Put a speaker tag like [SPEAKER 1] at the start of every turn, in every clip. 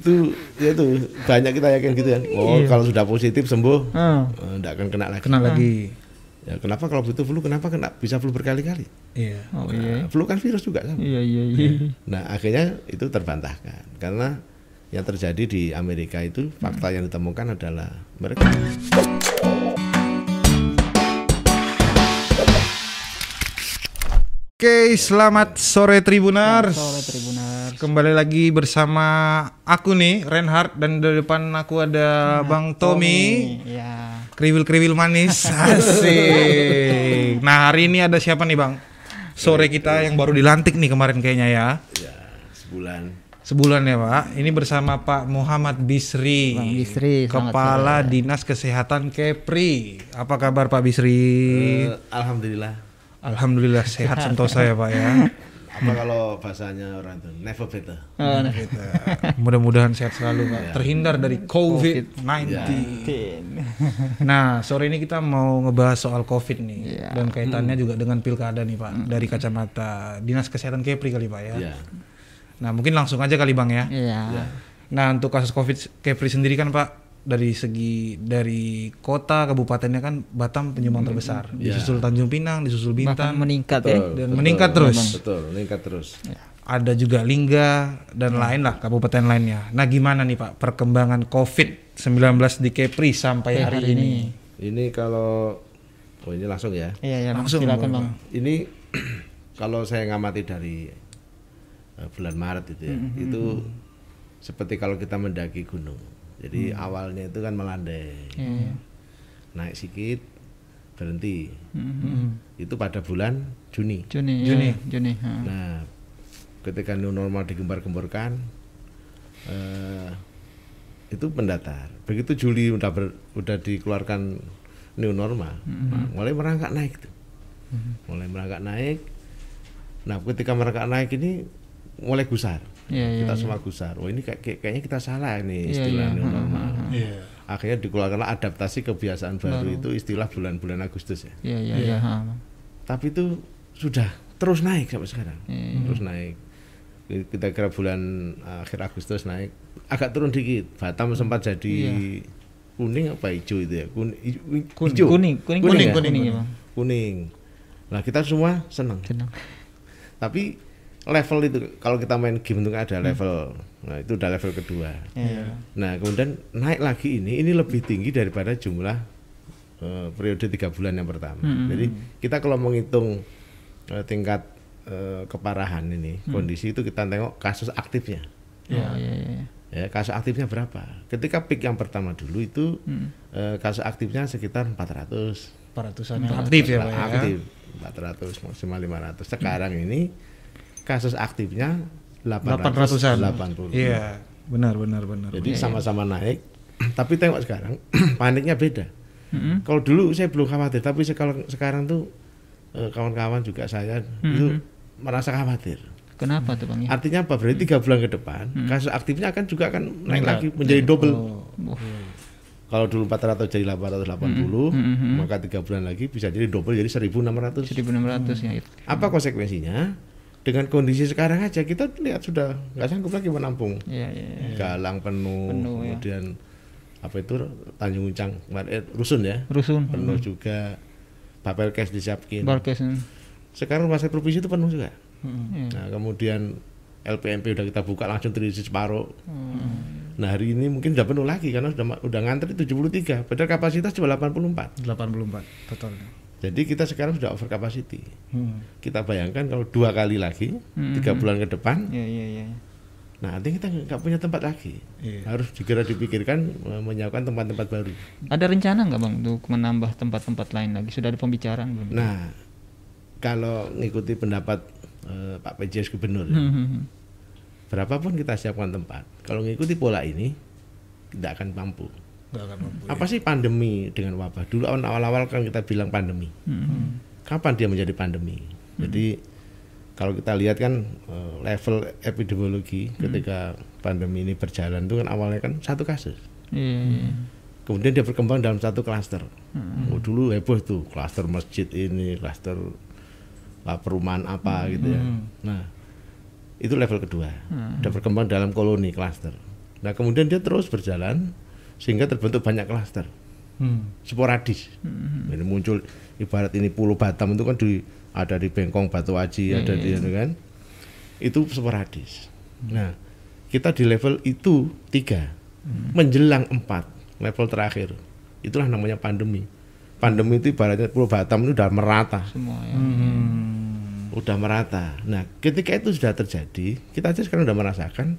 [SPEAKER 1] itu ya itu banyak kita yakin gitu kan. Oh, kalau sudah positif sembuh tidak akan kena lagi.
[SPEAKER 2] kena lagi.
[SPEAKER 1] Ya, kenapa kalau butuh flu kenapa kena bisa flu berkali-kali?
[SPEAKER 2] Iya.
[SPEAKER 3] Oh
[SPEAKER 1] Nah,
[SPEAKER 3] iya.
[SPEAKER 1] flu kan virus juga sama.
[SPEAKER 3] Iya iya iya.
[SPEAKER 1] Nah, akhirnya itu terbantahkan karena yang terjadi di Amerika itu fakta yang ditemukan adalah mereka
[SPEAKER 2] Oke, selamat sore Tribuners.
[SPEAKER 3] Sore Tribunar.
[SPEAKER 2] Kembali lagi bersama aku nih, Reinhard dan di depan aku ada Bang Tommy.
[SPEAKER 3] Iya.
[SPEAKER 2] Kriwil-kriwil manis. Asik. Nah, hari ini ada siapa nih, Bang? Sore kita yang baru dilantik nih kemarin kayaknya ya.
[SPEAKER 1] ya sebulan
[SPEAKER 2] Sebulan ya, Pak. Ini bersama Pak Muhammad Bisri.
[SPEAKER 3] Bang Bisri, selamat
[SPEAKER 2] Kepala Dinas Kesehatan Kepri. Apa kabar Pak Bisri?
[SPEAKER 1] Eh, alhamdulillah.
[SPEAKER 2] Alhamdulillah sehat sentosa ya, Pak ya.
[SPEAKER 1] Apa kalau bahasanya orang itu never better.
[SPEAKER 3] Oh, nah.
[SPEAKER 2] Kita mudah-mudahan sehat selalu Pak. Terhindar dari COVID-19. Nah, sore ini kita mau ngebahas soal COVID nih
[SPEAKER 3] Iya.
[SPEAKER 2] dan kaitannya juga dengan pilkada nih Pak dari kacamata Dinas Kesehatan Kepri kali Pak ya.
[SPEAKER 1] Ya.
[SPEAKER 2] Nah, mungkin langsung aja kali Bang ya.
[SPEAKER 3] Iya.
[SPEAKER 2] Nah, untuk kasus COVID Kepri sendiri kan Pak dari segi dari kota kabupatennya kan Batam penyumbang terbesar, disusul Tanjung Pinang, disusul
[SPEAKER 3] Bahkan
[SPEAKER 2] Bintan
[SPEAKER 3] meningkat ya.
[SPEAKER 1] Betul,
[SPEAKER 2] dan
[SPEAKER 1] betul.
[SPEAKER 2] meningkat terus.
[SPEAKER 1] Betul, meningkat terus.
[SPEAKER 2] ada juga Lingga dan lain lah kabupaten lainnya. Nah gimana nih Pak perkembangan COVID-19 di Kepri sampai hari, ini?
[SPEAKER 1] Ini kalau oh ini langsung ya.
[SPEAKER 3] Iya ya.
[SPEAKER 2] Langsung,
[SPEAKER 3] Silakan
[SPEAKER 2] Bang.
[SPEAKER 3] Bang.
[SPEAKER 1] Ini kalau saya ngamati dari eh, bulan Maret itu ya, itu seperti kalau kita mendaki gunung. Jadi awalnya itu kan melandai,
[SPEAKER 3] Iya.
[SPEAKER 1] naik sedikit, berhenti.
[SPEAKER 3] Mhm.
[SPEAKER 1] Itu pada bulan Juni.
[SPEAKER 3] Juni.
[SPEAKER 2] Juni.
[SPEAKER 3] Juni. Juni. ha.
[SPEAKER 1] Nah, ketika new normal digembar-gemborkan, eh, itu mendatar. Begitu Juli udah ber- udah dikeluarkan new normal, nah, mulai merangkak naik tuh, mulai merangkak naik. Nah, ketika merangkak naik ini mulai gusar.
[SPEAKER 3] Iya, iya,
[SPEAKER 1] kita
[SPEAKER 3] iya.
[SPEAKER 1] semua gusar. Oh ini kayak, kayak- kayaknya kita salah ini
[SPEAKER 3] Iya,
[SPEAKER 1] istilah
[SPEAKER 3] iya.
[SPEAKER 1] new normal.
[SPEAKER 2] Iya.
[SPEAKER 1] Akhirnya dikeluarkanlah adaptasi kebiasaan baru, itu istilah bulan-bulan Agustus ya.
[SPEAKER 3] Iya iya iya. ha.
[SPEAKER 1] Tapi itu sudah terus naik sampai sekarang.
[SPEAKER 3] Iya.
[SPEAKER 1] Terus naik. Kita kira bulan akhir Agustus naik, agak turun dikit. Batam sempat jadi kuning apa hijau itu ya? Kuning, hijau.
[SPEAKER 3] Kuning, kuning,
[SPEAKER 1] Kuning,
[SPEAKER 3] kuning,
[SPEAKER 1] ya?
[SPEAKER 3] kuning, ya, Bang.
[SPEAKER 1] Kuning. Nah kita semua senang.
[SPEAKER 3] Senang.
[SPEAKER 1] Tapi level itu kalau kita main game itu kan ada level. Nah itu udah level kedua.
[SPEAKER 3] Iya.
[SPEAKER 1] Nah kemudian naik lagi ini, ini lebih tinggi daripada jumlah eh, periode tiga bulan yang pertama. Jadi kita kalau menghitung eh, tingkat eh, keparahan ini, kondisi itu kita tengok kasus aktifnya.
[SPEAKER 3] Iya iya iya.
[SPEAKER 1] Ya, kasus aktifnya berapa? Ketika peak yang pertama dulu itu eh, kasus aktifnya sekitar 400
[SPEAKER 2] Peratusan yang aktif ya Pak ya.
[SPEAKER 1] aktif 400 maksimal 500. Sekarang ini kasus aktifnya
[SPEAKER 2] 800-an.
[SPEAKER 1] 880.
[SPEAKER 2] Iya, benar benar benar.
[SPEAKER 1] Jadi sama-sama naik, tapi tengok sekarang paniknya beda.
[SPEAKER 3] Mhm.
[SPEAKER 1] Kalau dulu saya belum khawatir, tapi sekarang sekarang tuh eh, kawan-kawan juga saya itu merasa khawatir.
[SPEAKER 3] Kenapa tuh Bang ya?
[SPEAKER 1] Artinya apa? Berarti tiga bulan ke depan kasus aktifnya akan juga akan naik lagi menjadi double.
[SPEAKER 3] Oh.
[SPEAKER 1] Kalau dulu 400 jadi 880, maka tiga bulan lagi bisa jadi double jadi 1600.
[SPEAKER 3] 1600 ya. itu.
[SPEAKER 1] Apa konsekuensinya? Dengan kondisi sekarang aja kita lihat sudah nggak sanggup lagi menampung.
[SPEAKER 3] Iya iya. iya.
[SPEAKER 1] Galang penuh,
[SPEAKER 3] Penuh, ya.
[SPEAKER 1] kemudian apa itu Tanjung Uncang, eh, rusun ya,
[SPEAKER 3] Rusun.
[SPEAKER 1] penuh juga. Bapelkes disiapkin.
[SPEAKER 3] Barkes. hmm.
[SPEAKER 1] Sekarang rumah sakit provinsi itu penuh juga.
[SPEAKER 3] Iya.
[SPEAKER 1] Nah kemudian LPMP udah kita buka langsung terisi separuh.
[SPEAKER 3] Hmm.
[SPEAKER 1] Nah hari ini mungkin udah penuh lagi karena sudah udah ngantri 73, padahal kapasitas cuma 84.
[SPEAKER 2] 84 total.
[SPEAKER 1] Jadi kita sekarang sudah over capacity.
[SPEAKER 2] Hmm.
[SPEAKER 1] Kita bayangkan kalau dua kali lagi, tiga bulan ke depan,
[SPEAKER 3] Iya iya iya.
[SPEAKER 1] nah nanti kita nggak punya tempat lagi.
[SPEAKER 2] Iya.
[SPEAKER 1] Harus segera dipikirkan menyiapkan tempat-tempat baru.
[SPEAKER 3] Ada rencana nggak Bang untuk menambah tempat-tempat lain lagi? Sudah ada pembicaraan belum?
[SPEAKER 1] Nah, kalau ngikuti pendapat eh, Pak PJS Gubernur, ya,
[SPEAKER 3] Hmm, hmm, hmm.
[SPEAKER 1] berapapun kita siapkan tempat, kalau ngikuti pola ini tidak akan mampu.
[SPEAKER 2] Nggak akan mampu.
[SPEAKER 1] Apa sih pandemi dengan wabah? Dulu awal-awal kan kita bilang pandemi.
[SPEAKER 3] Hmm,
[SPEAKER 1] Kapan dia menjadi pandemi? Jadi kalau kita lihat kan eh, level epidemiologi ketika pandemi ini berjalan itu kan awalnya kan satu kasus.
[SPEAKER 3] Iya.
[SPEAKER 1] Kemudian dia berkembang dalam satu klaster. Oh, dulu heboh tuh klaster masjid ini, klaster ah, perumahan apa gitu ya. Nah, itu level kedua. Udah berkembang dalam koloni klaster. Nah kemudian dia terus berjalan sehingga terbentuk banyak klaster
[SPEAKER 2] Hmm.
[SPEAKER 1] sporadis. Ini muncul ibarat ini Pulau Batam itu kan di ada di Bengkong, Batu Aji, ada di itu kan. Itu sporadis. Nah, kita di level itu tiga, menjelang empat level terakhir. Itulah namanya pandemi. Pandemi itu ibaratnya Pulau Batam itu udah merata,
[SPEAKER 3] Semua ya.
[SPEAKER 2] Hmm.
[SPEAKER 1] udah merata. Nah, ketika itu sudah terjadi, kita aja sekarang udah merasakan,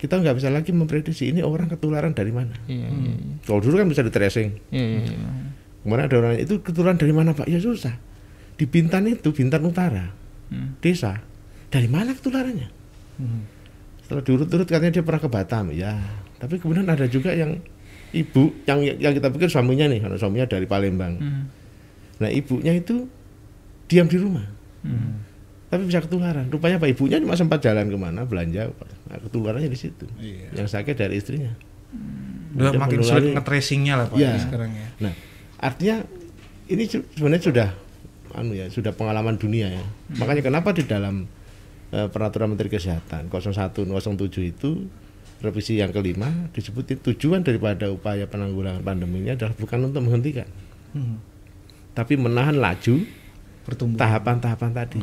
[SPEAKER 1] kita nggak bisa lagi memprediksi ini orang ketularan dari mana.
[SPEAKER 3] Iya, iya, iya.
[SPEAKER 1] Kalau dulu kan bisa di tracing,
[SPEAKER 3] Iya, iya, iya.
[SPEAKER 1] Kemarin ada orang itu keturunan dari mana Pak? Ya susah. Di Bintan itu, Bintan Utara,
[SPEAKER 3] Hmm.
[SPEAKER 1] desa. Dari mana ketularannya?
[SPEAKER 2] Hmm.
[SPEAKER 1] Setelah diurut-urut katanya dia pernah ke Batam, ya. Tapi kemudian ada juga yang ibu yang yang kita pikir suaminya nih, karena suaminya dari Palembang.
[SPEAKER 3] Hmm.
[SPEAKER 1] Nah ibunya itu diam di rumah,
[SPEAKER 2] Hmm.
[SPEAKER 1] Tapi bisa ketularan. Rupanya Pak ibunya cuma sempat jalan ke mana belanja, nah, ketularannya di situ.
[SPEAKER 2] Iya.
[SPEAKER 1] Yang sakit dari istrinya.
[SPEAKER 2] Udah
[SPEAKER 1] Kemudian
[SPEAKER 2] makin sulit nge-tracingnya lah Pak ya, sekarang ya.
[SPEAKER 1] Nah, artinya ini se- sebenarnya sudah anu ya, sudah pengalaman dunia ya. Makanya kenapa di dalam eh, peraturan Menteri Kesehatan 01 07 itu revisi yang kelima disebutin tujuan daripada upaya penanggulangan pandemi ini adalah bukan untuk menghentikan,
[SPEAKER 2] Hmm.
[SPEAKER 1] tapi menahan laju
[SPEAKER 2] Pertumbuhan.
[SPEAKER 1] tahapan-tahapan tadi.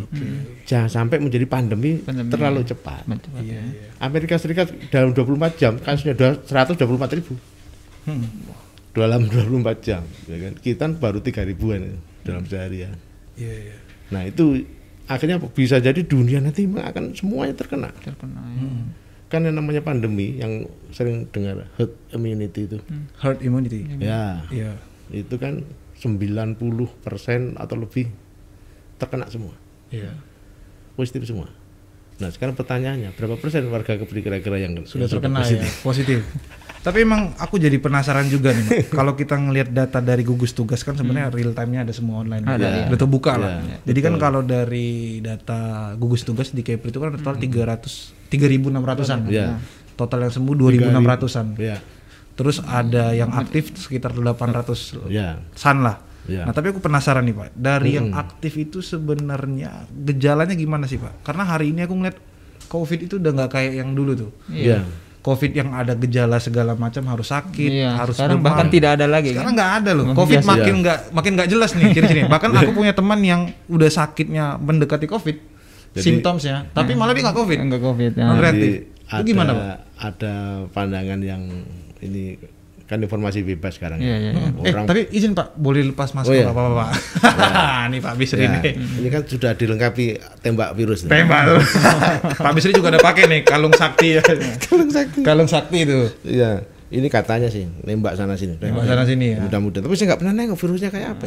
[SPEAKER 1] Jangan sampai menjadi pandemi,
[SPEAKER 3] Pandemi.
[SPEAKER 1] terlalu cepat.
[SPEAKER 2] Iya, iya.
[SPEAKER 1] Amerika Serikat dalam 24 jam kasusnya udah 124 ribu
[SPEAKER 2] Hmm.
[SPEAKER 1] dalam 24 jam ya kan kita baru tiga ribuan ya, dalam sehari ya
[SPEAKER 2] Iya, iya.
[SPEAKER 1] nah itu akhirnya bisa jadi dunia nanti akan semuanya terkena
[SPEAKER 3] Terkena. ya.
[SPEAKER 1] kan yang namanya pandemi yang sering dengar herd immunity itu
[SPEAKER 2] Herd immunity.
[SPEAKER 1] ya
[SPEAKER 2] Iya.
[SPEAKER 1] itu kan 90% atau lebih terkena semua
[SPEAKER 2] Iya.
[SPEAKER 1] positif semua nah sekarang pertanyaannya berapa persen warga keberi kira-kira yang
[SPEAKER 2] Sudah
[SPEAKER 1] yang
[SPEAKER 2] terkena ya,
[SPEAKER 1] positif?
[SPEAKER 2] positif. Tapi emang aku jadi penasaran juga nih, Mak. kalau kita ngelihat data dari gugus tugas kan sebenarnya real time-nya ada semua online.
[SPEAKER 3] Ada, iya.
[SPEAKER 2] Udah terbuka lah.
[SPEAKER 1] Iya,
[SPEAKER 2] Jadi kan kalau dari data gugus tugas di Kepri itu kan total 300 3600-an.
[SPEAKER 1] Iya.
[SPEAKER 2] Total yang sembuh 2600-an.
[SPEAKER 1] ya
[SPEAKER 2] Terus ada yang aktif sekitar 800
[SPEAKER 1] ya
[SPEAKER 2] san lah.
[SPEAKER 1] Ya
[SPEAKER 2] Nah, tapi aku penasaran nih, Pak. Dari yang aktif itu sebenarnya gejalanya gimana sih, Pak? Karena hari ini aku ngeliat COVID itu udah nggak kayak yang dulu tuh.
[SPEAKER 1] ya
[SPEAKER 2] COVID yang ada gejala segala macam harus sakit,
[SPEAKER 3] Iya,
[SPEAKER 2] harus
[SPEAKER 3] sekarang
[SPEAKER 2] demam.
[SPEAKER 3] bahkan tidak ada lagi
[SPEAKER 2] Sekarang
[SPEAKER 3] kan.
[SPEAKER 2] nggak ada loh.
[SPEAKER 3] Makin
[SPEAKER 2] COVID
[SPEAKER 3] biasa.
[SPEAKER 2] makin
[SPEAKER 1] Iya.
[SPEAKER 2] nggak makin nggak jelas nih ciri-ciri. Bahkan aku punya teman yang udah sakitnya mendekati COVID,
[SPEAKER 1] Jadi-
[SPEAKER 2] simptomsnya, tapi malah dia nggak COVID.
[SPEAKER 3] Enggak covid ya.
[SPEAKER 1] Jadi
[SPEAKER 2] Itu
[SPEAKER 1] ada,
[SPEAKER 2] gimana, Pak?
[SPEAKER 1] ada pandangan yang ini kan informasi bebas sekarang
[SPEAKER 3] Iya, iya, iya.
[SPEAKER 2] Eh,
[SPEAKER 1] orang
[SPEAKER 2] tapi izin Pak, boleh lepas masker
[SPEAKER 1] Oh, iya.
[SPEAKER 2] apa apa Pak? nih Pak Bisri
[SPEAKER 1] ya,
[SPEAKER 2] nih.
[SPEAKER 1] ini kan sudah dilengkapi tembak virus
[SPEAKER 2] Tembak. Pak Bisri juga ada pakai nih kalung sakti ya. kalung sakti. Kalung sakti itu.
[SPEAKER 1] Iya, ini katanya sih nembak sana sini.
[SPEAKER 2] Nembak sana sini ya.
[SPEAKER 1] Mudah-mudahan. Tapi saya nggak pernah nengok virusnya kayak apa.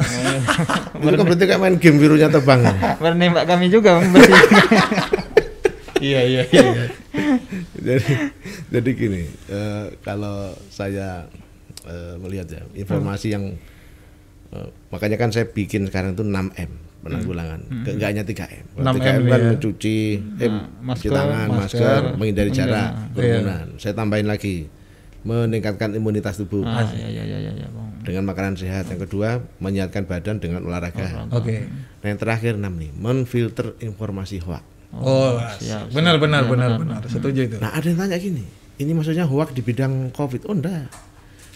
[SPEAKER 1] Itu kan berarti kayak main game virusnya terbang.
[SPEAKER 3] Menembak kami juga.
[SPEAKER 2] Iya iya iya.
[SPEAKER 1] jadi jadi gini, eh, kalau saya eh, melihat ya informasi yang eh, makanya kan saya bikin sekarang itu 6 M penanggulangan, Ke- nggak hanya 3 M.
[SPEAKER 2] 6M
[SPEAKER 1] 3 M kan
[SPEAKER 2] ya.
[SPEAKER 1] mencuci, eh,
[SPEAKER 3] Nah, masker,
[SPEAKER 1] tangan, masker,
[SPEAKER 2] masker,
[SPEAKER 1] menghindari jarak,
[SPEAKER 2] Iya.
[SPEAKER 1] kerumunan. Saya tambahin lagi meningkatkan imunitas tubuh
[SPEAKER 3] Ah, iya iya iya iya,
[SPEAKER 1] dengan makanan sehat. Yang kedua, menyehatkan badan dengan olahraga.
[SPEAKER 2] Oke.
[SPEAKER 1] Nah, yang terakhir enam nih, menfilter informasi hoax.
[SPEAKER 2] Oh,
[SPEAKER 3] siap,
[SPEAKER 2] benar benar
[SPEAKER 3] Iya,
[SPEAKER 2] benar
[SPEAKER 3] benar.
[SPEAKER 2] benar. Setuju itu.
[SPEAKER 1] Nah, ada yang tanya gini, ini maksudnya hoax di bidang COVID? Oh, enggak.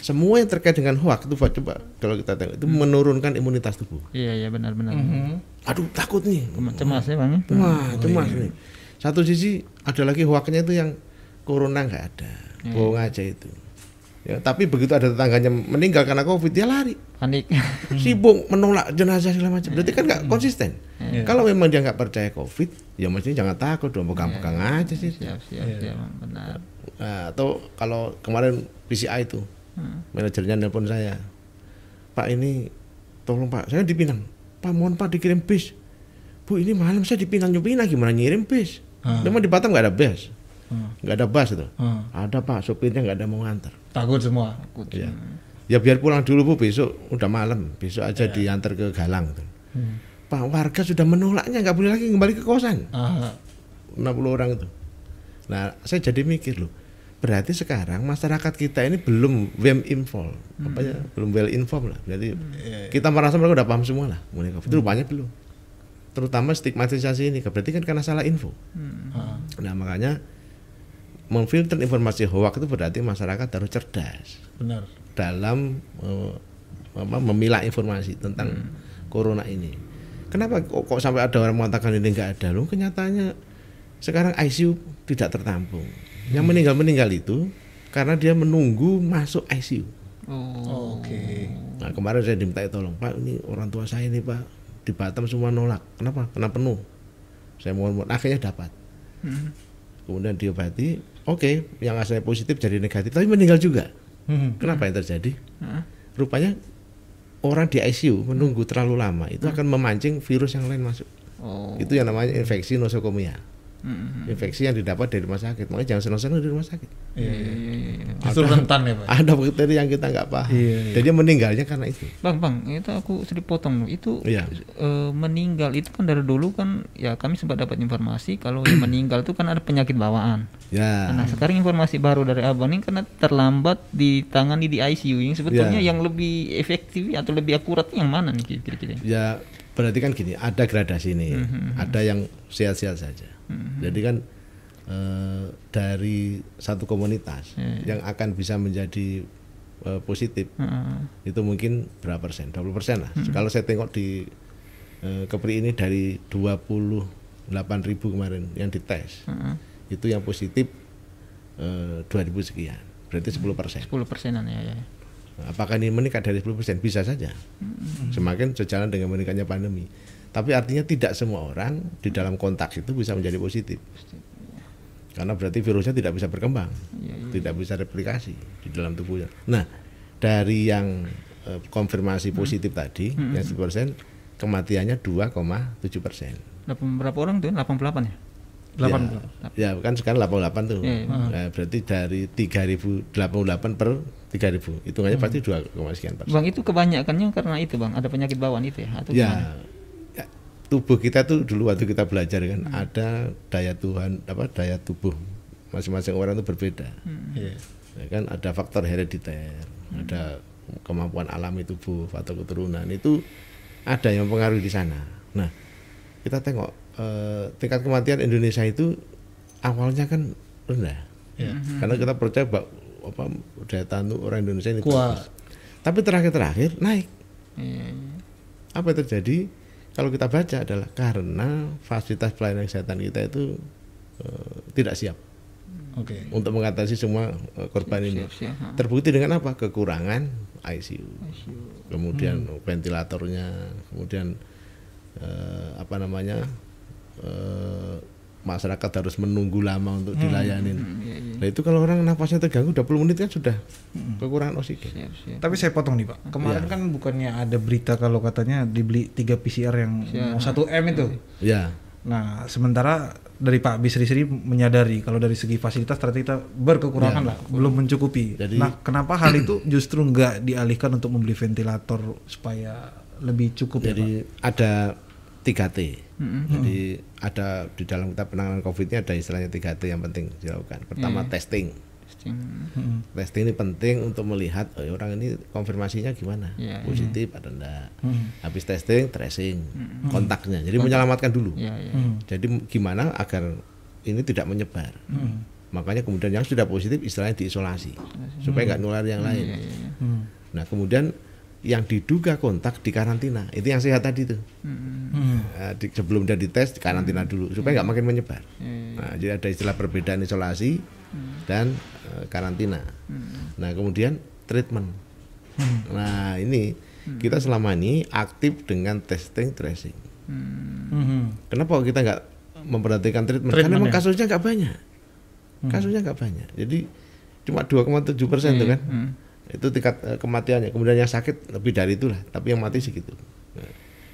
[SPEAKER 1] Semua yang terkait dengan hoax itu Pak, coba kalau kita tengok itu menurunkan imunitas tubuh.
[SPEAKER 3] Iya iya benar benar.
[SPEAKER 2] Mhm.
[SPEAKER 1] Aduh, takut nih.
[SPEAKER 3] Cemas ya Bang. ya?
[SPEAKER 1] Wah, cemas nih. Satu sisi ada lagi hoaxnya itu yang corona nggak ada, bohong aja itu. Ya, tapi begitu ada tetangganya meninggal karena COVID, dia lari.
[SPEAKER 3] Panik.
[SPEAKER 1] sibuk menolak jenazah segala macam. Berarti kan nggak konsisten. Kalau memang dia nggak percaya COVID, ya mestinya jangan takut dong, pegang-pegang aja sih.
[SPEAKER 3] siap siap siap Bang. benar.
[SPEAKER 1] Nah, atau kalau kemarin PCI itu, manajernya nelpon saya, Pak ini, tolong Pak, saya di Pinang. Pak mohon Pak dikirim bis. Bu ini malam saya di Pinang Nyupina gimana ngirim bis? Memang di Batam nggak ada bis,
[SPEAKER 2] Hmm.
[SPEAKER 1] nggak ada bus itu.
[SPEAKER 2] Hmm.
[SPEAKER 1] Ada Pak, sopirnya nggak ada mau nganter.
[SPEAKER 2] Takut semua.
[SPEAKER 1] Ya. ya biar pulang dulu bu besok udah malam besok aja diantar ke Galang tuh. Pak warga sudah menolaknya nggak boleh lagi kembali ke kosan
[SPEAKER 2] Ah,
[SPEAKER 1] 60 orang itu. Nah saya jadi mikir loh berarti sekarang masyarakat kita ini belum well informed. Apa ya? Belum well informed lah. Jadi kita merasa mereka udah paham semua lah. Mengenai COVID. Itu rupanya belum. Terutama stigmatisasi ini. Berarti kan karena salah info.
[SPEAKER 2] Ah.
[SPEAKER 1] nah makanya memfilter informasi hoax itu berarti masyarakat harus cerdas.
[SPEAKER 2] Benar.
[SPEAKER 1] dalam eh, apa, memilah informasi tentang corona ini. Kenapa kok, kok sampai ada orang mengatakan ini enggak ada? Loh, kenyataannya sekarang ICU tidak tertampung. Yang meninggal-meninggal itu karena dia menunggu masuk ICU.
[SPEAKER 3] Oh.
[SPEAKER 2] Oke.
[SPEAKER 1] Nah, kemarin saya diminta tolong, Pak, ini orang tua saya ini, Pak, di Batam semua nolak. Kenapa? Karena penuh. Saya mohon, mohon akhirnya dapat.
[SPEAKER 3] Hmm.
[SPEAKER 1] Kemudian diobati, oke, yang asalnya positif jadi negatif, tapi meninggal juga.
[SPEAKER 2] Hmm.
[SPEAKER 1] Kenapa yang terjadi?
[SPEAKER 3] Hah?
[SPEAKER 1] Rupanya orang di ICU menunggu terlalu lama itu akan memancing virus yang lain masuk.
[SPEAKER 3] Oh.
[SPEAKER 1] Itu yang namanya infeksi nosokomia.
[SPEAKER 3] Hmm.
[SPEAKER 1] Infeksi yang didapat dari rumah sakit. Makanya jangan senang-senang di rumah sakit.
[SPEAKER 2] Iya, iya.
[SPEAKER 3] Iya, iya.
[SPEAKER 2] Justru rentan ya, Pak.
[SPEAKER 1] Ada bakteri yang kita nggak paham.
[SPEAKER 2] Iya, iya.
[SPEAKER 1] Dan dia meninggalnya karena itu.
[SPEAKER 3] Bang, bang, itu aku sedikit potong. Itu
[SPEAKER 1] Iya.
[SPEAKER 3] eh, meninggal itu kan dari dulu kan ya kami sempat dapat informasi kalau yang meninggal itu kan ada penyakit bawaan.
[SPEAKER 1] Ya.
[SPEAKER 3] Nah, sekarang informasi baru dari Abang ini karena terlambat ditangani di ICU yang sebetulnya
[SPEAKER 1] Ya.
[SPEAKER 3] yang lebih efektif atau lebih akurat yang mana nih kira-kira?
[SPEAKER 1] Ya berarti kan gini, ada gradasi nih.
[SPEAKER 3] Mhm.
[SPEAKER 1] Ada yang sehat-sehat saja. Jadi kan eh, dari satu komunitas
[SPEAKER 3] Iya,
[SPEAKER 1] yang akan bisa menjadi eh, positif
[SPEAKER 3] Heeh.
[SPEAKER 1] itu mungkin berapa persen? 20 persen lah. Kalau saya tengok di eh, Kepri ini dari 28 ribu kemarin yang dites,
[SPEAKER 3] Heeh.
[SPEAKER 1] itu yang positif eh, 2000 sekian, berarti 10 persen.
[SPEAKER 3] 10 persenan ya, ya.
[SPEAKER 1] Apakah ini meningkat dari 10 persen? Bisa saja. Semakin sejalan dengan meningkatnya pandemi. Tapi artinya tidak semua orang di dalam kontak itu bisa menjadi positif. Karena berarti virusnya tidak bisa berkembang, tidak bisa replikasi di dalam tubuhnya. Nah, dari yang eh, konfirmasi positif tadi, yang 10 persen, kematiannya 2,7 persen.
[SPEAKER 3] Delapan- berapa orang tuh? 88 ya?
[SPEAKER 2] 8
[SPEAKER 1] Ya, kan sekarang 88 tuh.
[SPEAKER 3] Iya, iya.
[SPEAKER 1] Nah, berarti dari 3088 per 3000. Hitungannya pasti 2, sekian persen.
[SPEAKER 3] Bang itu kebanyakannya karena itu bang? Ada penyakit bawaan itu ya? Atau
[SPEAKER 1] ya, ya, tubuh kita tuh dulu waktu kita belajar kan ada daya Tuhan apa daya tubuh masing-masing orang itu berbeda.
[SPEAKER 2] Iya.
[SPEAKER 1] ya kan ada faktor herediter ada kemampuan alami tubuh atau keturunan itu ada yang mempengaruhi di sana. Nah kita tengok eh, tingkat kematian Indonesia itu awalnya kan rendah
[SPEAKER 2] Iya.
[SPEAKER 1] karena kita percaya bahwa apa daya tahan orang Indonesia ini
[SPEAKER 2] Kuat.
[SPEAKER 1] tapi terakhir-terakhir naik
[SPEAKER 3] iya.
[SPEAKER 1] apa yang terjadi kalau kita baca adalah karena fasilitas pelayanan kesehatan kita itu eh, tidak siap
[SPEAKER 2] Oke.
[SPEAKER 1] untuk mengatasi semua eh, korban ini.
[SPEAKER 3] Siap, siap, ha.
[SPEAKER 1] Terbukti dengan apa? Kekurangan ICU,
[SPEAKER 3] ICU.
[SPEAKER 1] kemudian ventilatornya, kemudian eh, apa namanya eh, masyarakat harus menunggu lama untuk dilayanin.
[SPEAKER 3] Iya, iya.
[SPEAKER 1] Nah itu kalau orang nafasnya terganggu 20 menit kan sudah kekurangan oksigen.
[SPEAKER 3] Siap, siap.
[SPEAKER 2] Tapi saya potong nih Pak. Kemarin kan bukannya ada berita kalau katanya dibeli 3 PCR yang mau 1 M itu.
[SPEAKER 1] Ya,
[SPEAKER 2] Nah, sementara dari Pak Bisri-Sri menyadari kalau dari segi fasilitas ternyata kita berkekurangan lah, belum mencukupi.
[SPEAKER 1] Jadi-
[SPEAKER 2] nah, kenapa hal itu justru nggak dialihkan untuk membeli ventilator supaya lebih cukup ya, Pak?
[SPEAKER 1] jadi ada 3T. Jadi ada di dalam kita penanganan COVID ini ada istilahnya 3T yang penting dilakukan. Pertama testing.
[SPEAKER 3] Testing.
[SPEAKER 2] Mm-mm.
[SPEAKER 1] Testing ini penting untuk melihat oh, orang ini konfirmasinya gimana,
[SPEAKER 3] Iya,
[SPEAKER 1] positif atau enggak.
[SPEAKER 2] Hmm.
[SPEAKER 1] Habis testing, tracing, kontaknya. Jadi menyelamatkan dulu.
[SPEAKER 3] Iya, iya.
[SPEAKER 2] Hmm.
[SPEAKER 1] Jadi gimana agar ini tidak menyebar. Makanya kemudian yang sudah positif istilahnya diisolasi supaya nggak nular yang lain.
[SPEAKER 3] Iya, iya, iya.
[SPEAKER 2] Hmm.
[SPEAKER 1] Nah kemudian yang diduga kontak di karantina itu yang sehat tadi tuh.
[SPEAKER 3] Hmm.
[SPEAKER 2] Hmm.
[SPEAKER 1] Nah, di- sebelum dia dites di karantina dulu supaya nggak makin menyebar.
[SPEAKER 3] Iya,
[SPEAKER 1] Nah, jadi ada istilah perbedaan isolasi dan eh, karantina. Nah kemudian treatment. Nah ini kita selama ini aktif dengan testing tracing.
[SPEAKER 3] Hmm.
[SPEAKER 2] Hmm.
[SPEAKER 1] Kenapa kita nggak memperhatikan treatment?
[SPEAKER 2] Treatment
[SPEAKER 1] Karena memang
[SPEAKER 2] ya?
[SPEAKER 1] kasusnya nggak banyak. Kasusnya nggak banyak. Jadi cuma 2,7 persen tuh kan.
[SPEAKER 3] Hmm.
[SPEAKER 1] Itu tingkat eh, kematiannya. Kemudian yang sakit lebih dari itulah. Tapi yang mati segitu.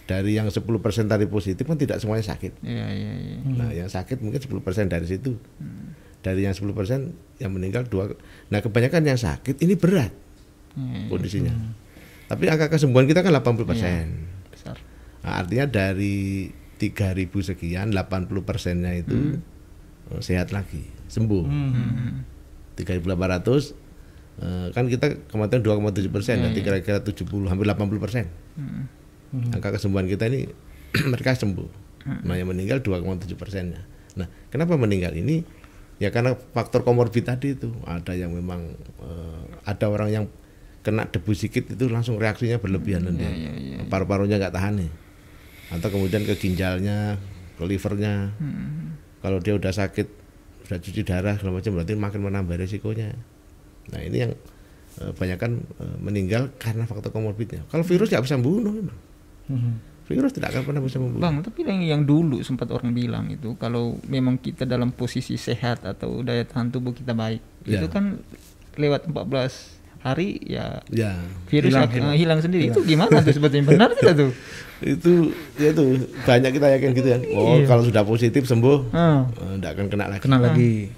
[SPEAKER 1] Dari yang 10 persen tadi positif kan tidak semuanya sakit.
[SPEAKER 3] Iya, iya, iya.
[SPEAKER 1] Nah yang sakit mungkin 10 persen dari situ. Dari yang 10 persen yang meninggal dua. Nah kebanyakan yang sakit ini berat
[SPEAKER 3] Iya, iya.
[SPEAKER 1] kondisinya. Tapi angka kesembuhan kita kan 80 persen.
[SPEAKER 3] Besar.
[SPEAKER 1] Nah, artinya dari 3000 sekian 80 persennya itu eh, sehat lagi sembuh.
[SPEAKER 2] Hmm.
[SPEAKER 1] 3.800 eh, kan kita kematian 2,7 persen,
[SPEAKER 3] Iya,
[SPEAKER 1] nanti kira-kira 70 hampir 80 persen.
[SPEAKER 3] Hmm.
[SPEAKER 1] Angka kesembuhan kita ini mereka sembuh. Nah yang meninggal 2,7 persennya. Nah kenapa meninggal ini Ya karena faktor komorbid tadi itu ada yang memang eh, ada orang yang kena debu sedikit itu langsung reaksinya berlebihan dan dia paru-parunya nggak tahan nih. Atau kemudian ke ginjalnya, ke livernya. Kalau dia udah sakit, udah cuci darah segala macam berarti makin menambah resikonya. Nah ini yang eh, banyak kan eh, meninggal karena faktor komorbidnya. Kalau virus nggak bisa bunuh memang.
[SPEAKER 2] Mhm.
[SPEAKER 1] Virus tidak akan pernah bisa membunuh.
[SPEAKER 3] Bang, tapi yang, yang dulu sempat orang bilang itu kalau memang kita dalam posisi sehat atau daya tahan tubuh kita baik,
[SPEAKER 1] Ya.
[SPEAKER 3] itu kan lewat 14 hari ya
[SPEAKER 1] Ya,
[SPEAKER 3] virus
[SPEAKER 2] Hilang,
[SPEAKER 3] akan-
[SPEAKER 2] hilang.
[SPEAKER 3] hilang, sendiri. Itu gimana tuh sebetulnya benar tidak tuh?
[SPEAKER 1] itu ya itu banyak kita yakin gitu ya. Oh,
[SPEAKER 3] Iya.
[SPEAKER 1] kalau sudah positif sembuh,
[SPEAKER 3] Ah.
[SPEAKER 1] tidak akan kena lagi.
[SPEAKER 2] Kena lagi.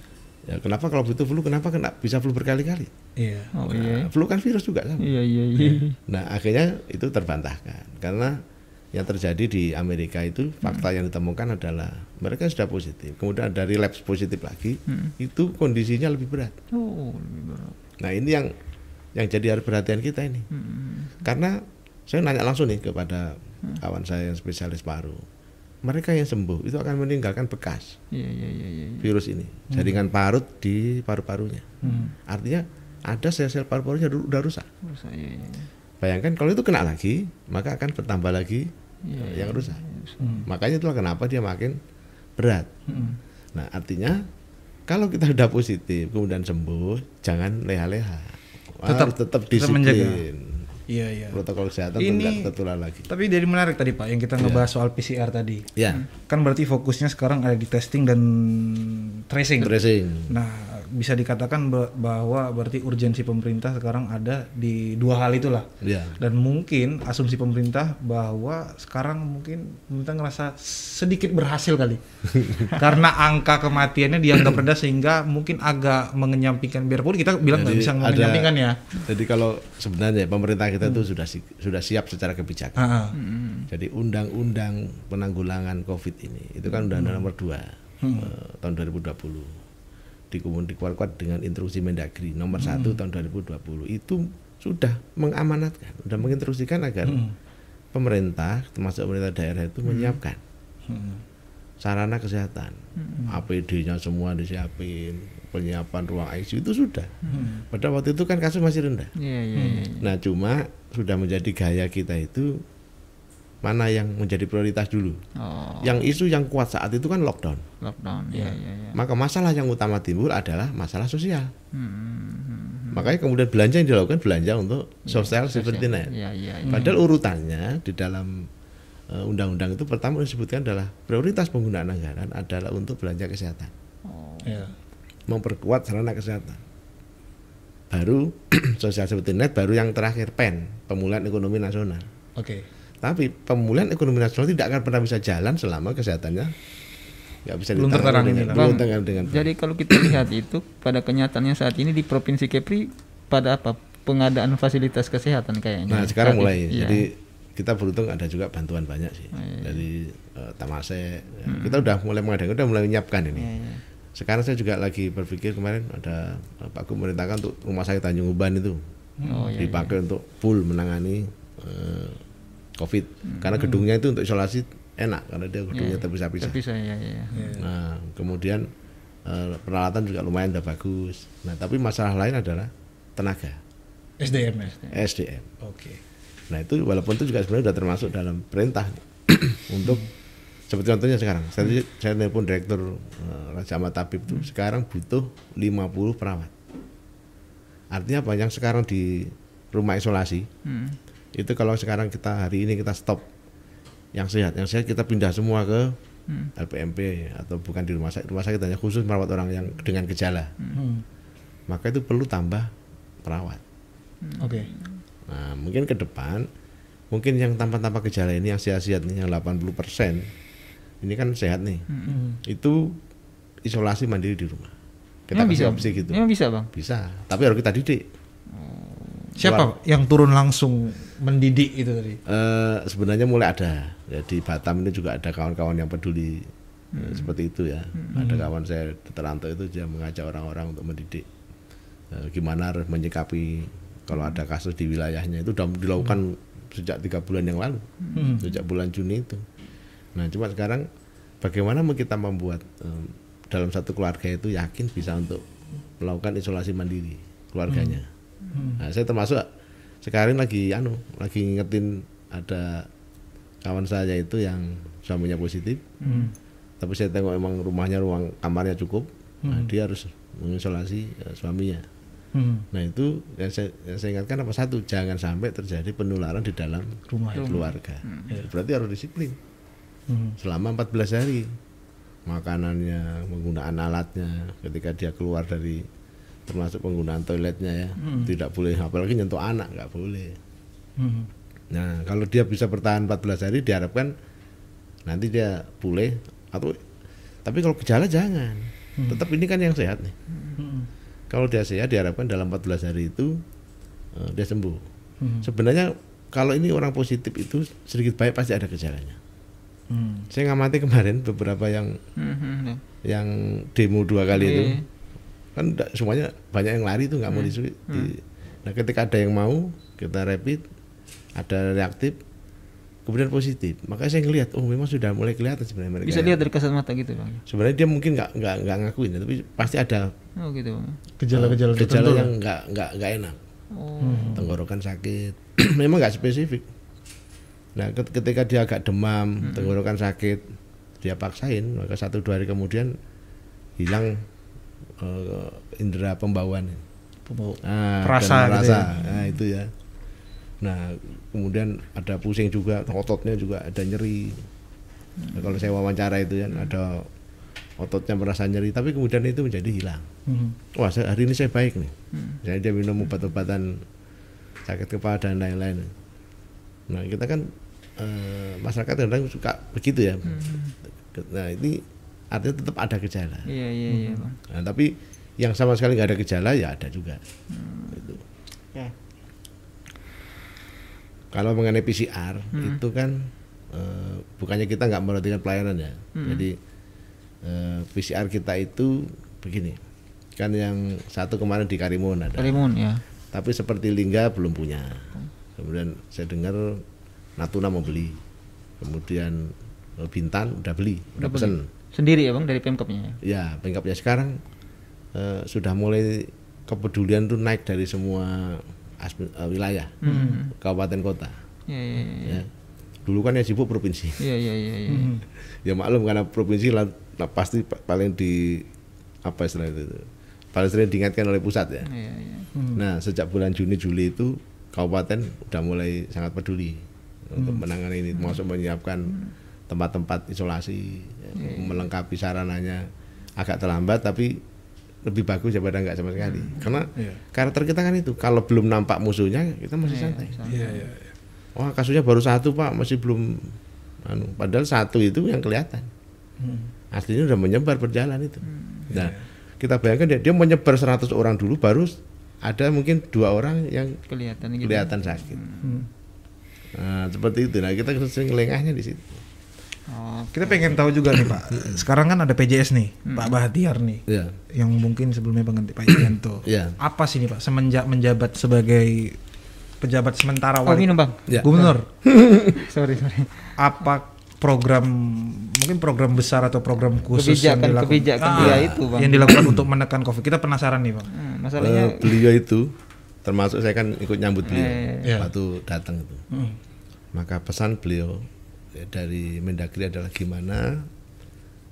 [SPEAKER 1] Ya, kenapa kalau itu flu, kenapa kena bisa flu berkali-kali?
[SPEAKER 2] Iya.
[SPEAKER 3] Oh
[SPEAKER 1] Nah,
[SPEAKER 3] iya.
[SPEAKER 1] flu kan virus juga sama.
[SPEAKER 3] Iya iya iya.
[SPEAKER 1] Nah, akhirnya itu terbantahkan karena yang terjadi di Amerika itu fakta yang ditemukan adalah mereka sudah positif, kemudian ada relapse positif lagi, itu kondisinya lebih berat.
[SPEAKER 3] Oh, lebih berat.
[SPEAKER 1] Nah, ini yang yang jadi harus perhatian kita ini. Karena saya nanya langsung nih kepada kawan saya yang spesialis paru. Mereka yang sembuh itu akan meninggalkan bekas
[SPEAKER 3] Iya iya iya iya.
[SPEAKER 1] virus ini, jaringan parut di paru-parunya. Artinya ada sel-sel paru-parunya ru- udah rusak.
[SPEAKER 3] Terus, iya, iya, iya.
[SPEAKER 1] Bayangkan kalau itu kena lagi, maka akan bertambah lagi eh, yang rusak. Makanya itulah kenapa dia makin berat. Nah, artinya kalau kita sudah positif kemudian sembuh, jangan leha-leha.
[SPEAKER 2] Tetap-
[SPEAKER 1] tetap
[SPEAKER 2] tetap menjaga. Iya, iya.
[SPEAKER 1] Protokol kesehatan
[SPEAKER 2] Ini-
[SPEAKER 1] tertular lagi.
[SPEAKER 2] Tapi dari menarik tadi Pak yang kita ngebahas soal PCR tadi.
[SPEAKER 1] Ya,
[SPEAKER 2] Kan berarti fokusnya sekarang ada di testing dan tracing.
[SPEAKER 1] tracing.
[SPEAKER 2] Nah, bisa dikatakan ba- bahwa berarti urgensi pemerintah sekarang ada di dua hal itulah.
[SPEAKER 1] Ya.
[SPEAKER 2] Dan mungkin asumsi pemerintah bahwa sekarang mungkin pemerintah ngerasa sedikit berhasil kali. Karena angka kematiannya dianggap rendah sehingga mungkin agak mengenyampingkan biarpun kita bilang nggak bisa
[SPEAKER 1] ada-
[SPEAKER 2] mengenyampingkan ya.
[SPEAKER 1] Jadi kalau sebenarnya pemerintah kita itu sudah si- sudah siap secara kebijakan.
[SPEAKER 2] Ah.
[SPEAKER 1] Jadi undang-undang penanggulangan COVID ini itu kan undang-undang nomor 2 eh, tahun 2020 dikemudian dikuat-kuat dengan instruksi Mendagri nomor 1 tahun 2020 itu sudah mengamanatkan, sudah menginstruksikan agar pemerintah termasuk pemerintah daerah itu menyiapkan
[SPEAKER 2] Hmm.
[SPEAKER 1] sarana kesehatan, APD-nya semua disiapin, penyiapan ruang ICU itu sudah. Pada waktu itu kan kasus masih rendah.
[SPEAKER 3] Iya iya iya.
[SPEAKER 1] Nah, cuma sudah menjadi gaya kita itu mana yang menjadi prioritas dulu.
[SPEAKER 3] Oh,
[SPEAKER 1] Yang isu yang kuat saat itu kan lockdown.
[SPEAKER 3] lockdown. Iya iya iya.
[SPEAKER 1] Maka masalah yang utama timbul adalah masalah sosial.
[SPEAKER 3] Hmm.
[SPEAKER 1] Makanya kemudian belanja yang dilakukan belanja untuk social safety net.
[SPEAKER 3] Iya iya iya.
[SPEAKER 1] Padahal urutannya di dalam eh, undang-undang itu pertama disebutkan adalah prioritas penggunaan anggaran adalah untuk belanja kesehatan,
[SPEAKER 3] Oh.
[SPEAKER 2] Ya.
[SPEAKER 1] memperkuat sarana kesehatan. Baru social safety net, baru yang terakhir PEN, pemulihan ekonomi nasional.
[SPEAKER 2] Oke.
[SPEAKER 1] Tapi pemulihan ekonomi nasional tidak akan pernah bisa jalan selama kesehatannya nggak bisa
[SPEAKER 2] Belum
[SPEAKER 1] ditangani
[SPEAKER 2] tertangani
[SPEAKER 1] dengan,
[SPEAKER 3] Bang,
[SPEAKER 1] dengan baik.
[SPEAKER 3] Jadi kalau kita lihat itu pada kenyataannya saat ini di provinsi Kepri pada apa pengadaan fasilitas kesehatan kayaknya.
[SPEAKER 1] Nah sekarang mulai,
[SPEAKER 3] iya.
[SPEAKER 1] jadi kita beruntung ada juga bantuan banyak sih dari eh, Tamase. ya. Kita udah mulai mengadakan, udah mulai menyiapkan ini.
[SPEAKER 3] Iya, iya.
[SPEAKER 1] Sekarang saya juga lagi berpikir kemarin ada eh, Pak Gub memerintahkan untuk rumah sakit Tanjung Uban itu
[SPEAKER 3] Oh iya.
[SPEAKER 1] dipakai untuk full menangani eh, COVID. Karena gedungnya itu untuk isolasi enak karena dia gedungnya terpisah-pisah.
[SPEAKER 3] Tapi saya ya.
[SPEAKER 1] Nah, kemudian eh, peralatan juga lumayan udah bagus. Nah, tapi masalah lain adalah tenaga,
[SPEAKER 2] SDM ya.
[SPEAKER 1] SDM.
[SPEAKER 2] Oke.
[SPEAKER 1] Nah, itu walaupun itu juga sebenarnya sudah termasuk dalam perintah untuk seperti contohnya sekarang. Saya saya telepon direktur eh, Raja Ahmad Tabib itu sekarang butuh 50 perawat. Artinya apa? Yang sekarang di rumah isolasi
[SPEAKER 3] Hmm.
[SPEAKER 1] Itu kalau sekarang kita hari ini kita stop yang sehat, yang sehat kita pindah semua ke LPMP atau bukan di rumah sakit, rumah sakit hanya khusus merawat orang yang dengan gejala.
[SPEAKER 2] Hmm.
[SPEAKER 1] Maka itu perlu tambah perawat.
[SPEAKER 2] Oke.
[SPEAKER 1] Nah, mungkin ke depan mungkin yang tanpa-tanpa gejala ini yang sehat-sehat nih yang 80% ini kan sehat nih.
[SPEAKER 2] Hmm.
[SPEAKER 1] Itu isolasi mandiri di rumah. Kita
[SPEAKER 3] Memang
[SPEAKER 1] kasih
[SPEAKER 3] bisa.
[SPEAKER 1] opsi gitu.
[SPEAKER 3] Memang bisa, Bang.
[SPEAKER 1] Bisa, tapi harus kita didik.
[SPEAKER 2] Siapa yang turun langsung mendidik itu tadi?
[SPEAKER 1] Eh, sebenarnya mulai ada. Ya, di Batam ini juga ada kawan-kawan yang peduli eh, seperti itu ya. Ada kawan saya di Teranto itu dia mengajak orang-orang untuk mendidik eh, gimana harus menyikapi kalau ada kasus di wilayahnya itu sudah dilakukan sejak tiga bulan yang lalu, sejak bulan Juni itu. Nah, cuma sekarang bagaimana kita membuat eh, dalam satu keluarga itu yakin bisa untuk melakukan isolasi mandiri keluarganya. Nah, saya termasuk sekarang lagi anu lagi ngingetin ada kawan saya itu yang suaminya positif.
[SPEAKER 2] Hmm.
[SPEAKER 1] Tapi saya tengok emang rumahnya ruang kamarnya cukup. Nah, dia harus mengisolasi eh, suaminya.
[SPEAKER 2] Hmm.
[SPEAKER 1] Nah, itu yang saya, yang saya ingatkan apa satu, jangan sampai terjadi penularan di dalam
[SPEAKER 2] Rumah.
[SPEAKER 1] keluarga. Berarti harus disiplin
[SPEAKER 2] Hmm.
[SPEAKER 1] selama 14 hari makanannya penggunaan alatnya ketika dia keluar dari termasuk penggunaan toiletnya ya tidak boleh apalagi nyentuh anak nggak boleh
[SPEAKER 2] Hmm.
[SPEAKER 1] nah kalau dia bisa bertahan 14 hari diharapkan nanti dia pulih atau tapi kalau gejala jangan tetap ini kan yang sehat nih
[SPEAKER 2] Hmm.
[SPEAKER 1] kalau dia sehat diharapkan dalam 14 hari itu eh, dia sembuh
[SPEAKER 2] Hmm.
[SPEAKER 1] sebenarnya kalau ini orang positif itu sedikit baik pasti ada gejalanya
[SPEAKER 2] Hmm.
[SPEAKER 1] saya ngamati kemarin beberapa yang
[SPEAKER 3] Hmm, hmm, ya.
[SPEAKER 1] yang demo dua kali itu
[SPEAKER 3] Iya.
[SPEAKER 1] Kan semuanya banyak yang lari tuh nggak mau disulit. Di- Nah ketika ada yang mau kita rapid, ada reaktif, kemudian positif. Makanya saya ngelihat, oh memang sudah mulai kelihatan sebenarnya mereka.
[SPEAKER 3] Bisa
[SPEAKER 1] yang-
[SPEAKER 3] lihat dari kasat mata gitu bang.
[SPEAKER 1] Sebenarnya dia mungkin nggak nggak nggak ngakuin, ya, tapi pasti ada
[SPEAKER 3] Oh gitu bang.
[SPEAKER 2] Gejala-gejala
[SPEAKER 1] gejala
[SPEAKER 2] tertentu.
[SPEAKER 1] yang nggak nggak nggak enak.
[SPEAKER 3] Oh.
[SPEAKER 1] Tenggorokan sakit, memang nggak spesifik. Nah ket- ketika dia agak demam, tenggorokan sakit, dia paksain, maka satu dua hari kemudian hilang eh, indera pembauan.
[SPEAKER 2] Pembau-
[SPEAKER 1] Ah,
[SPEAKER 2] Perasa
[SPEAKER 1] dan
[SPEAKER 2] gitu
[SPEAKER 1] rasa.
[SPEAKER 2] ya.
[SPEAKER 1] Nah, itu ya. Nah, kemudian ada pusing juga, ototnya juga ada nyeri. Nah, kalau saya wawancara itu kan ada ototnya merasa nyeri, tapi kemudian itu menjadi hilang.
[SPEAKER 2] Hmm.
[SPEAKER 1] Wah, saya- hari ini saya baik nih. Jadi dia minum obat-obatan sakit kepala dan lain-lain. Nah, kita kan eh, masyarakat kadang suka begitu ya. Nah, ini artinya tetap ada gejala.
[SPEAKER 3] Iya iya iya bang.
[SPEAKER 1] Nah, tapi yang sama sekali nggak ada gejala ya ada juga. Itu.
[SPEAKER 2] Ya.
[SPEAKER 1] Kalau mengenai PCR itu kan eh, bukannya kita nggak memperhatikan pelayanan ya. Jadi eh, PCR kita itu begini, kan yang satu kemarin di Karimun ada,
[SPEAKER 3] Karimun ya.
[SPEAKER 1] tapi seperti Lingga belum punya. Kemudian saya dengar Natuna mau beli, kemudian eh, Bintan udah beli, udah,
[SPEAKER 3] beli. Sendiri ya bang dari pemkapnya.
[SPEAKER 1] Ya, pengkapnya sekarang eh, sudah mulai kepedulian tuh naik dari semua aspe- eh, wilayah, kabupaten kota.
[SPEAKER 3] Iya iya iya.
[SPEAKER 1] Ya. Dulu kan yang sibuk provinsi.
[SPEAKER 3] Iya iya iya. iya.
[SPEAKER 2] Hmm.
[SPEAKER 1] ya maklum karena provinsi lah, lah pasti pa- paling di apa istilah itu, paling sering diingatkan oleh pusat ya.
[SPEAKER 3] Iya iya.
[SPEAKER 1] Nah sejak bulan Juni Juli itu kabupaten udah mulai sangat peduli untuk menangani ini, termasuk menyiapkan tempat-tempat isolasi, ya, melengkapi sarananya agak terlambat tapi lebih bagus daripada nggak sama sekali. Karena
[SPEAKER 2] Iya.
[SPEAKER 1] karakter kita kan itu kalau belum nampak musuhnya kita masih santai.
[SPEAKER 2] Iya, iya, iya.
[SPEAKER 1] Wah kasusnya baru satu pak masih belum, anu, padahal satu itu yang kelihatan.
[SPEAKER 2] Hmm.
[SPEAKER 1] Aslinya udah menyebar berjalan itu. Nah kita bayangkan dia, dia menyebar 100 orang dulu baru ada mungkin dua orang yang
[SPEAKER 3] Kelihatan gitu.
[SPEAKER 1] kelihatan sakit.
[SPEAKER 2] Hmm.
[SPEAKER 1] Nah, seperti itu. Nah, kita sering lengahnya di situ.
[SPEAKER 3] Oh,
[SPEAKER 2] Kita pengen tahu juga nih Pak. Sekarang kan ada PJS nih, Pak Bahtiar nih,
[SPEAKER 1] Ya,
[SPEAKER 2] yang mungkin sebelumnya pengganti Pak Yanto.
[SPEAKER 1] ya,
[SPEAKER 2] Apa sih nih Pak semenjak menjabat sebagai pejabat sementara
[SPEAKER 3] oh
[SPEAKER 2] wali
[SPEAKER 3] minum bang.
[SPEAKER 1] ya.
[SPEAKER 2] gubernur?
[SPEAKER 3] sorry sorry.
[SPEAKER 2] Apa program mungkin program besar atau program khusus yang
[SPEAKER 3] Kebijakan-
[SPEAKER 2] dilakukan
[SPEAKER 3] kebijakan
[SPEAKER 2] Ah,
[SPEAKER 3] dia itu, Bang.
[SPEAKER 2] yang dilakukan untuk menekan Covid? Kita penasaran nih Bang.
[SPEAKER 3] Hmm, masalahnya
[SPEAKER 1] beliau itu termasuk saya kan ikut nyambut beliau
[SPEAKER 2] Iya.
[SPEAKER 1] waktu datang itu.
[SPEAKER 2] Hmm.
[SPEAKER 1] Maka pesan beliau dari Mendagri adalah gimana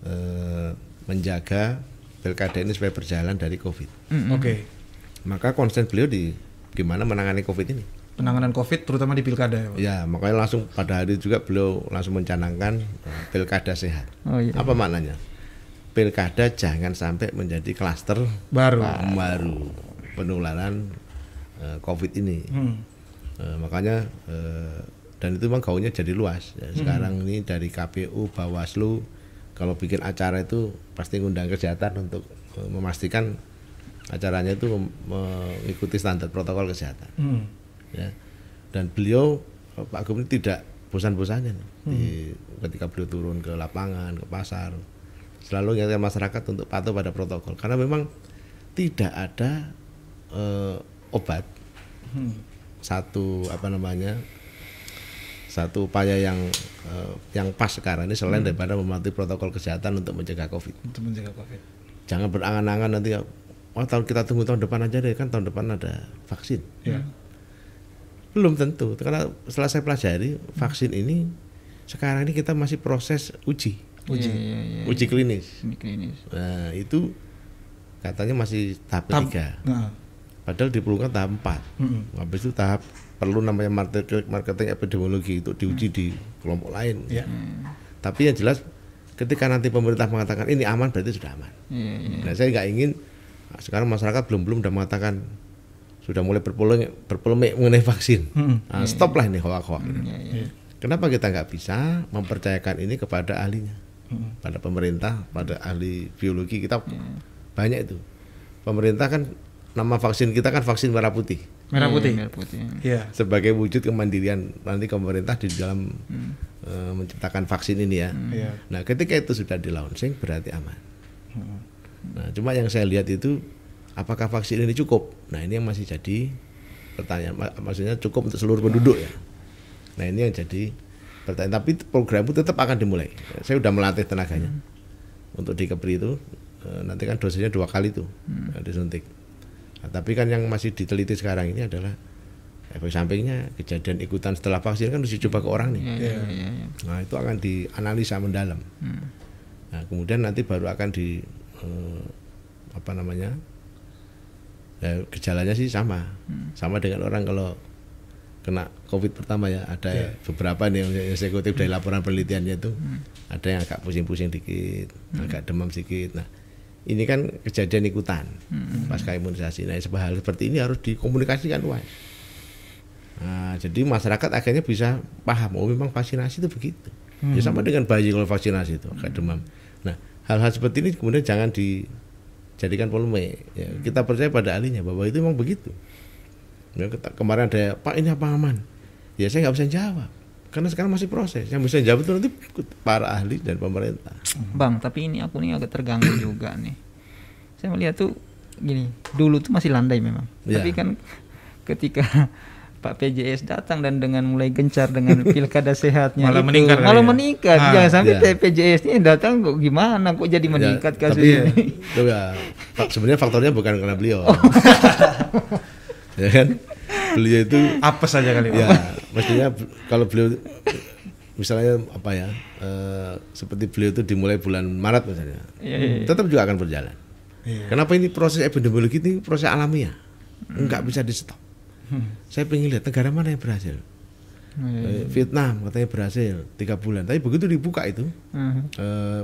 [SPEAKER 1] eh, menjaga pilkada ini supaya berjalan dari Covid.
[SPEAKER 3] Mm-mm.
[SPEAKER 2] Oke.
[SPEAKER 1] Maka konsen beliau di gimana menangani Covid ini.
[SPEAKER 2] Penanganan Covid terutama di pilkada ya Pak.
[SPEAKER 1] Ya, makanya langsung pada hari juga beliau langsung mencanangkan eh, pilkada sehat.
[SPEAKER 3] Oh iya.
[SPEAKER 1] Apa maknanya? Pilkada jangan sampai menjadi klaster
[SPEAKER 2] Baru.
[SPEAKER 1] baru penularan eh, COVID ini.
[SPEAKER 2] Hmm.
[SPEAKER 1] Eh, makanya eh, dan itu memang gaungnya jadi luas. Ya, sekarang ini dari KPU, Bawaslu kalau bikin acara itu pasti ngundang kesehatan untuk eh, memastikan acaranya itu mengikuti standar protokol kesehatan.
[SPEAKER 2] Hmm.
[SPEAKER 1] Ya. Dan beliau eh, Pak Gubernur tidak bosan-bosannya di- ketika beliau turun ke lapangan, ke pasar, selalu ingatkan masyarakat untuk patuh pada protokol karena memang tidak ada eh, obat
[SPEAKER 2] Hmm.
[SPEAKER 1] satu apa namanya satu upaya yang eh, yang pas sekarang ini selain daripada mematuhi protokol kesehatan untuk mencegah covid
[SPEAKER 2] Untuk mencegah COVID.
[SPEAKER 1] jangan berangan-angan nanti oh tahun kita tunggu tahun depan aja deh kan tahun depan ada vaksin
[SPEAKER 2] Ya.
[SPEAKER 1] belum tentu karena setelah saya pelajari vaksin ini sekarang ini kita masih proses uji
[SPEAKER 3] Uji. Iya, iya, iya.
[SPEAKER 1] uji klinis
[SPEAKER 3] Ini klinis.
[SPEAKER 1] nah itu katanya masih tahap
[SPEAKER 2] Tahap-
[SPEAKER 1] ketiga
[SPEAKER 2] Nah.
[SPEAKER 1] padahal diperlukan tahap empat
[SPEAKER 2] Mm-mm.
[SPEAKER 1] habis itu tahap perlu namanya marketing, marketing epidemiologi itu diuji di kelompok lain
[SPEAKER 2] Ya.
[SPEAKER 1] tapi yang jelas ketika nanti pemerintah mengatakan ini aman berarti sudah aman
[SPEAKER 3] iya.
[SPEAKER 1] Nah, saya nggak ingin nah, sekarang masyarakat belum belum udah mengatakan sudah mulai berpolemik, berpolemik mengenai vaksin.
[SPEAKER 2] Mm-mm.
[SPEAKER 1] Nah, stop lah ini hoak-hoak. ini.
[SPEAKER 3] Iya.
[SPEAKER 1] Kenapa kita nggak bisa mempercayakan ini kepada ahlinya,
[SPEAKER 2] Mm-mm.
[SPEAKER 1] pada pemerintah, pada ahli biologi kita
[SPEAKER 3] Iya.
[SPEAKER 1] banyak itu. Pemerintah kan nama vaksin kita kan vaksin merah putih
[SPEAKER 2] Merah
[SPEAKER 3] Iya,
[SPEAKER 2] putih.
[SPEAKER 3] Merah putih.
[SPEAKER 2] Iya.
[SPEAKER 1] sebagai wujud kemandirian nanti pemerintah di dalam
[SPEAKER 3] Hmm.
[SPEAKER 1] eh, menciptakan vaksin ini ya.
[SPEAKER 2] Iya.
[SPEAKER 1] Nah, ketika itu sudah di launching berarti aman.
[SPEAKER 2] Mm-mm.
[SPEAKER 1] Nah, cuma yang saya lihat itu apakah vaksin ini cukup? Nah, ini yang masih jadi pertanyaan. Ma- Maksudnya cukup untuk seluruh penduduk ya. Nah, ini yang jadi pertanyaan. Tapi program itu tetap akan dimulai. Saya sudah melatih tenaganya untuk di Kepri itu. eh, Nanti kan dosisnya dua kali tuh eh, disuntik. Nah, tapi kan yang masih diteliti sekarang ini adalah efek sampingnya kejadian ikutan setelah vaksin kan harus dicoba ke orang nih.
[SPEAKER 3] Iya, iya, iya, iya.
[SPEAKER 1] Nah itu akan dianalisa mendalam.
[SPEAKER 3] Hmm.
[SPEAKER 1] Nah kemudian nanti baru akan di eh, apa namanya ya, gejalanya sih sama, sama dengan orang kalau kena COVID pertama ya ada beberapa nih yang saya kutip dari laporan penelitiannya itu ada yang agak pusing-pusing dikit, agak demam sedikit. Nah ini kan kejadian ikutan pasca imunisasi. Nah sebuah hal seperti ini harus dikomunikasikan luas. Nah, jadi masyarakat akhirnya bisa paham, oh memang vaksinasi itu begitu. Ya sama dengan bayi kalau vaksinasi itu agak demam. Nah, hal-hal seperti ini kemudian jangan dijadikan polemik. Ya, kita percaya pada ahlinya bahwa itu memang begitu. Ya, kita- kemarin ada Pak ini apa aman? Ya saya nggak bisa jawab karena sekarang masih proses. Yang bisa jawab itu nanti para ahli dan pemerintah.
[SPEAKER 3] Bang, tapi ini aku nih agak terganggu juga nih. Saya melihat tuh gini, dulu tuh masih landai memang.
[SPEAKER 1] Ya.
[SPEAKER 3] Tapi kan ketika Pak PJS datang dan dengan mulai gencar dengan pilkada sehatnya
[SPEAKER 2] Malah
[SPEAKER 3] itu,
[SPEAKER 2] meningkat
[SPEAKER 3] malah
[SPEAKER 2] ya?
[SPEAKER 3] meningkat.
[SPEAKER 2] Ah,
[SPEAKER 3] Jangan sampai
[SPEAKER 1] ya.
[SPEAKER 3] PJS ini datang kok gimana kok jadi meningkat
[SPEAKER 1] Ya,
[SPEAKER 3] kasus
[SPEAKER 1] tapi
[SPEAKER 3] ini.
[SPEAKER 1] ya, sebenarnya faktornya bukan karena beliau.
[SPEAKER 3] Oh.
[SPEAKER 1] ya kan? Beliau itu
[SPEAKER 2] Apa saja kali
[SPEAKER 1] ya
[SPEAKER 2] Pak?
[SPEAKER 1] Mestinya kalau beliau misalnya apa ya eh, seperti beliau itu dimulai bulan Maret misalnya
[SPEAKER 3] Iya, iya, iya.
[SPEAKER 1] tetap juga akan berjalan.
[SPEAKER 2] Iya.
[SPEAKER 1] kenapa ini proses epidemiologi ini proses alamiah? Nggak bisa di stop.
[SPEAKER 2] Hmm.
[SPEAKER 1] saya pengen lihat negara mana yang berhasil.
[SPEAKER 3] Iya,
[SPEAKER 1] Eh, Vietnam katanya berhasil tiga bulan. Tapi begitu dibuka itu
[SPEAKER 3] Mhm.
[SPEAKER 1] eh,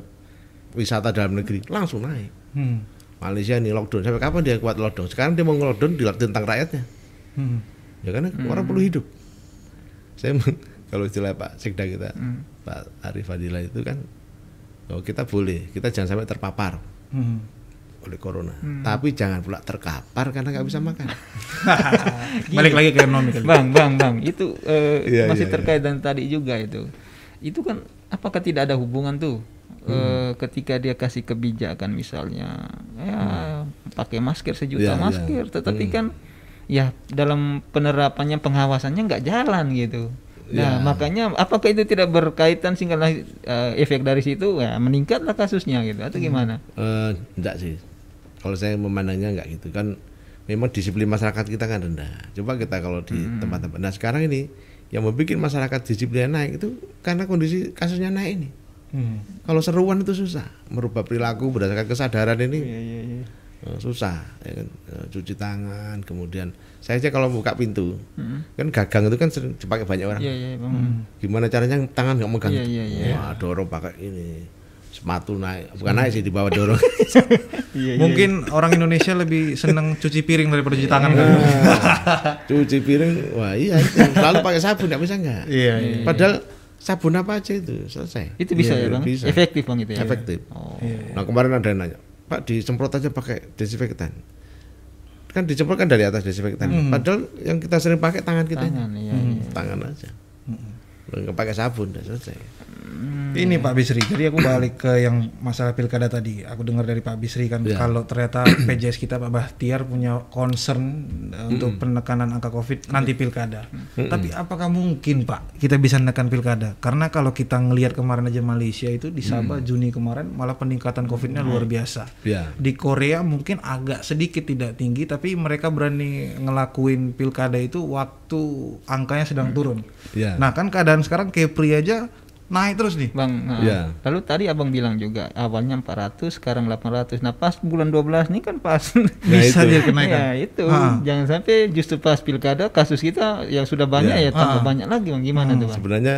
[SPEAKER 1] wisata dalam negeri langsung naik.
[SPEAKER 2] Hmm.
[SPEAKER 1] Malaysia ini lockdown. Sampai kapan dia kuat lockdown? Sekarang dia mau nge-lockdown di tentang rakyatnya.
[SPEAKER 2] Hmm.
[SPEAKER 1] ya karena orang perlu hidup saya meng- kalau istilah Pak Sekda kita
[SPEAKER 3] Hmm.
[SPEAKER 1] Pak Arif Fadila itu kan oh kita boleh kita jangan sampai terpapar
[SPEAKER 2] Hmm.
[SPEAKER 1] oleh corona tapi jangan pula terkapar karena nggak bisa makan
[SPEAKER 2] Balik lagi ke ekonomi kali.
[SPEAKER 3] Bang, bang, bang, itu eh,
[SPEAKER 1] Iya,
[SPEAKER 3] masih
[SPEAKER 1] iya,
[SPEAKER 3] terkait dan tadi juga itu. Itu kan apakah tidak ada hubungan tuh eh, ketika dia kasih kebijakan misalnya ya pakai masker sejuta
[SPEAKER 1] Iya, iya.
[SPEAKER 3] masker, tetapi kan ya dalam penerapannya pengawasannya nggak jalan gitu. Nah,
[SPEAKER 1] Iya.
[SPEAKER 3] makanya apakah itu tidak berkaitan sehingga eh, efek dari situ ya meningkatlah kasusnya gitu atau gimana?
[SPEAKER 1] Eh, enggak sih kalau saya memandangnya enggak gitu kan memang disiplin masyarakat kita kan rendah coba kita kalau di tempat-tempat nah sekarang ini yang membuat masyarakat disiplinnya naik itu karena kondisi kasusnya naik ini
[SPEAKER 2] Hmm.
[SPEAKER 1] kalau seruan itu susah merubah perilaku berdasarkan kesadaran ini
[SPEAKER 3] Iya, iya, iya.
[SPEAKER 1] Eh, susah ya kan Eh, cuci tangan kemudian saya aja kalau buka pintu
[SPEAKER 3] Mm.
[SPEAKER 1] kan gagang itu kan sering dipakai banyak orang
[SPEAKER 3] Iya, iya, Bang.
[SPEAKER 1] gimana caranya tangan nggak megang
[SPEAKER 3] Iya, iya, iya.
[SPEAKER 1] wah dorong pakai ini sepatu naik bukan naik sih di bawah dorong
[SPEAKER 3] Iya,
[SPEAKER 2] Mungkin orang Indonesia lebih seneng cuci piring daripada cuci tangan kali.
[SPEAKER 1] cuci piring wah iya lalu pakai sabun nggak bisa nggak padahal sabun apa aja itu selesai
[SPEAKER 3] Itu bisa ya, Bang?
[SPEAKER 1] bisa.
[SPEAKER 3] Efektif, Bang itu ya.
[SPEAKER 1] efektif
[SPEAKER 3] Oh.
[SPEAKER 1] nah kemarin ada yang nanya pak disemprot aja pakai desinfektan. Kan disemprot kan dari atas desinfektan. Padahal yang kita sering pakai tangan kita ini.
[SPEAKER 3] Tangan, iya,
[SPEAKER 1] Hmm,
[SPEAKER 3] iya.
[SPEAKER 1] tangan aja. Nggak pakai sabun udah selesai
[SPEAKER 2] Ini Pak Bisri, jadi aku balik ke yang masalah pilkada tadi. Aku dengar dari Pak Bisri kan
[SPEAKER 1] Ya.
[SPEAKER 2] kalau ternyata PJS kita Pak Bahtiar punya concern eh, untuk penekanan angka COVID nanti pilkada. Tapi apakah mungkin Pak kita bisa menekan pilkada? Karena kalau kita ngelihat kemarin aja Malaysia itu di Sabah Juni kemarin malah peningkatan COVID-nya luar biasa.
[SPEAKER 1] Ya.
[SPEAKER 2] Di Korea mungkin agak sedikit tidak tinggi, tapi mereka berani ngelakuin pilkada itu waktu angkanya sedang turun.
[SPEAKER 1] Ya.
[SPEAKER 2] Nah kan keadaan sekarang Kepri aja naik terus nih.
[SPEAKER 3] Bang, nah,
[SPEAKER 1] Ya.
[SPEAKER 3] lalu tadi abang bilang juga awalnya 400, sekarang 800. Nah pas bulan 12 ini kan pas.
[SPEAKER 2] Bisa
[SPEAKER 1] itu.
[SPEAKER 2] dia kenaikan.
[SPEAKER 3] ya itu,
[SPEAKER 2] Ha.
[SPEAKER 3] jangan sampai justru pas pilkada kasus kita yang sudah banyak
[SPEAKER 1] Ya.
[SPEAKER 3] ya, tambah
[SPEAKER 2] Ha.
[SPEAKER 3] banyak lagi bang. Gimana tuh bang?
[SPEAKER 1] Sebenarnya